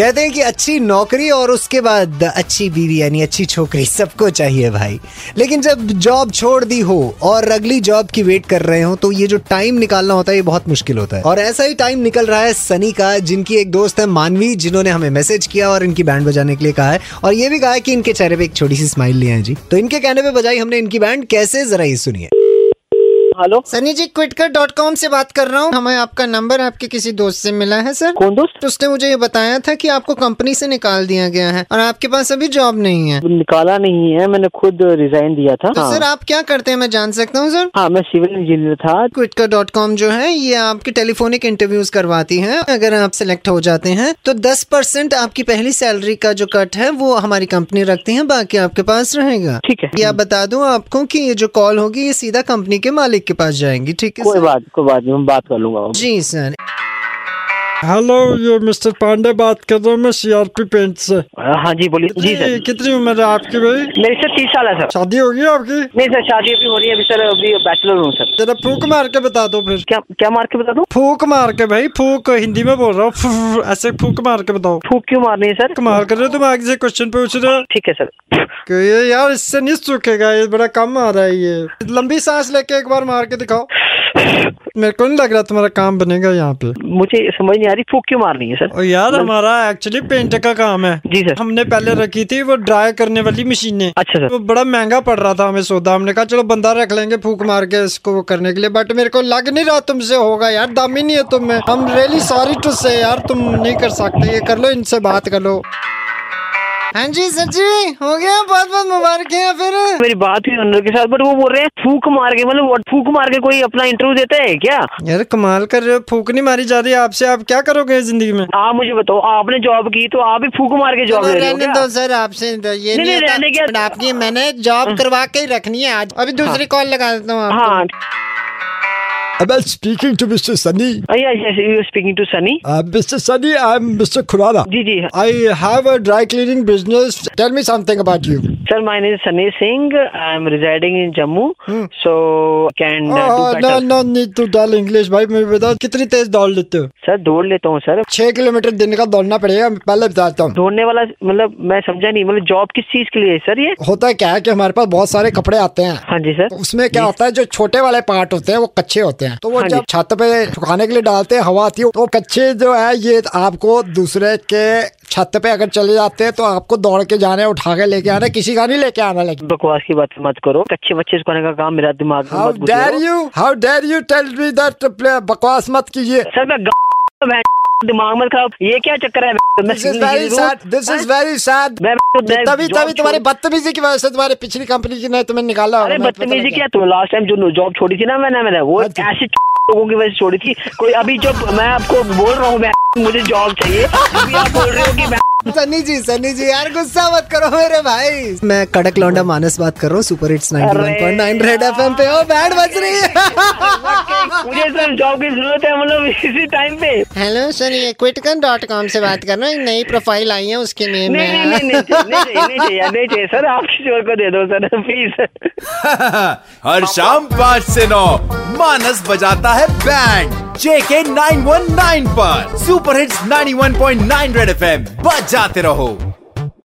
कहते हैं कि अच्छी नौकरी और उसके बाद अच्छी बीवी, यानी अच्छी छोकरी, सबको चाहिए भाई। लेकिन जब जॉब छोड़ दी हो और अगली जॉब की वेट कर रहे हो तो ये जो टाइम निकालना होता है, ये बहुत मुश्किल होता है। और ऐसा ही टाइम निकल रहा है सनी का, जिनकी एक दोस्त है मानवी, जिन्होंने हमें मैसेज किया और इनकी बैंड बजाने के लिए कहा है। और ये भी कहा है कि इनके चेहरे पे एक छोटी सी स्माइल लिया है जी। तो इनके कहने पर बजाई हमने इनकी बैंड, कैसे? जरा ये सुनिए। Hello. Sunny ji क्विटकर dot com से बात कर रहा हूँ। हमें आपका नंबर आपके किसी दोस्त से मिला है सर? कौन दोस्त? तो उसने मुझे ये बताया था कि आपको कंपनी से निकाल दिया गया है और आपके पास अभी जॉब नहीं है। निकाला नहीं है मैंने खुद रिजाइन दिया था। तो हाँ, सर आप क्या करते हैं? मैं जान सकता हूँ सर? हाँ मैं सिविल इंजीनियर था। क्विटकर डॉट कॉम जो है ये आपके टेलीफोनिक इंटरव्यूज़ करवाती है। अगर आप सिलेक्ट हो जाते हैं तो 10 परसेंट आपकी पहली सैलरी का जो कट है वो हमारी कंपनी रखती है। बाकी आपके पास रहेगा। ठीक है। ये आप बता दूँ आपको कि ये जो कॉल होगी ये सीधा कंपनी के मालिक के पास जाएँगी ठीक है कोई बात कोई बात नहीं मैं बात कर लूँगा। जी सर। हेलो ये मिस्टर पांडे बात कर रहा हूँ मैं सीआरपी पेंट से। हाँ जी बोलिए। जी सर। कितनी उम्र है आपकी भाई? मेरी सर तीस साल है सर। शादी होगी आपकी? नहीं सर शादी अभी हो रही है अभी सर अभी बैचलर हूँ सर। जरा फूक मार के बता दो फिर। क्या क्या मार के बता दूँ? फूक मार के भाई फूक हिंदी में बोल रहा हूँ। ऐसे फूक मार के बताओ। फूक क्यों मारनी है सर? कमाल कर रहे हो तुम आगे से क्वेश्चन पूछ रहे हो। ठीक है सर। ये यार इससे नहीं सूखेगा ये बड़ा कम आ रहा है ये। लंबी सांस लेके एक बार मार के दिखाओ। मेरे को नहीं लग रहा तुम्हारा काम बनेगा यहाँ पे। मुझे समझ नहीं आ रही फूक क्यों मारनी है सर? और यार हमारा एक्चुअली पेंट का काम है। जी सर। हमने पहले रखी थी वो ड्राई करने वाली मशीनें अच्छा सर। वो बड़ा महँगा पड़ रहा था हमें सौदा। हमने कहा चलो बंदा रख लेंगे फूक मार के इसको वो करने के लिए। बट मेरे को लग नहीं रहा तुमसे होगा यार दम ही नहीं है तुम्हें। हम रियली सॉरी टू से यार तुम नहीं कर सकते। ये कर लो इनसे बात कर लो। हाँ जी सर जी हो गया? बहुत बहुत मुबारक है फिर। मेरी बात हुई ओनर के साथ बट वो बोल रहे हैं फूक मार के मतलब फूक मार के कोई अपना इंटरव्यू देता है क्या? यार कमाल कर रहे हो फूक नहीं मारी जा रही आपसे। आप क्या करोगे ज़िंदगी में? आप मुझे बताओ आपने जॉब की तो आप भी फूक मार के जॉब हो रहने? दो सर आपसे तो ये नहीं, रहने आपकी मैंने जॉब करवा के ही रखनी है आज। अभी दूसरी कॉल लगा देता हूँ हाँ। Am I speaking to Mr. Sunny? yes yes you are speaking to Sunny Uh, Mr. Sunny, I'm Mr. Khurana. Ji I have a dry cleaning business. Tell me something about you. Sir, my name is Sunny Singh. I'm residing in Jammu, Hmm. so can uh, Oh, do no, better. no need to tell English भाई मैं बता कितनी तेज दौड़ लेते हो sir दौड़ लेता हूँ सर छह किलोमीटर दिन का दौड़ना पड़ेगा पहले बताता हूँ दौड़ने वाला मतलब मैं समझा नहीं मतलब जॉब किस चीज़ के लिए है सर ये होता क्या है कि हमारे पास बहुत सारे कपड़े आते हैं हाँ जी सर तो उसमें क्या होता है जो छोटे वाले पार्ट होते हैं वो कच्चे होते हैं तो वो हाँ जब छत पे सुखाने के लिए डालते हैं हवा आती है तो कच्चे जो है ये आपको दूसरे के छत पे अगर चले जाते हैं तो आपको दौड़ के जाने उठा के लेके आना किसी का नहीं लेके आना लेकिन। बकवास की बात मत करो। कच्चे बच्चे सुखाने का काम मेरा दिमाग how dare you how dare you tell me that बकवास मत कीजिए। सर मैं मैं दिमाग मत खराब ये क्या चक्कर है? This is very sad this is very sad मैं मैं तभी तभी तुम्हारी बदतमीजी की वजह से तुम्हारे पिछली कंपनी की ने तुम्हें निकाला अरे बदतमीजी क्या? तुम लास्ट टाइम जो जॉब छोड़ी थी ना मैंने मैंने वो ऐसी ऐसे लोगों की वजह से छोड़ी थी। कोई अभी जब मैं आपको बोल रहा हूँ मुझे जॉब चाहिए। अभी आप बोल रहे हो कि मैं सन्नी जी सनी जी यार गुस्सा मत करो मेरे भाई। मैं कड़क लौंडा मानस बात कर रहा हूँ सुपर हिट्स 91.9 रेड एफएम पे। ओ बैंड बज रही है। मुझे सर जॉब की ज़रूरत है मतलब इसी टाइम पे। हेलो सर ये क्विटकन डॉट कॉम से बात कर रहा हूँ एक नई प्रोफ़ाइल आई है उसके नेम नहीं नहीं नहीं नहीं चाहिए, नहीं चाहिए नहीं नहीं सर आप को दे दो सर प्लीज़ हर शाम पाँच से नौ मानस बजाता है बैंड जेके 919 पर। सुपर हिट्स 91.9 रेड एफएम बजाते रहो।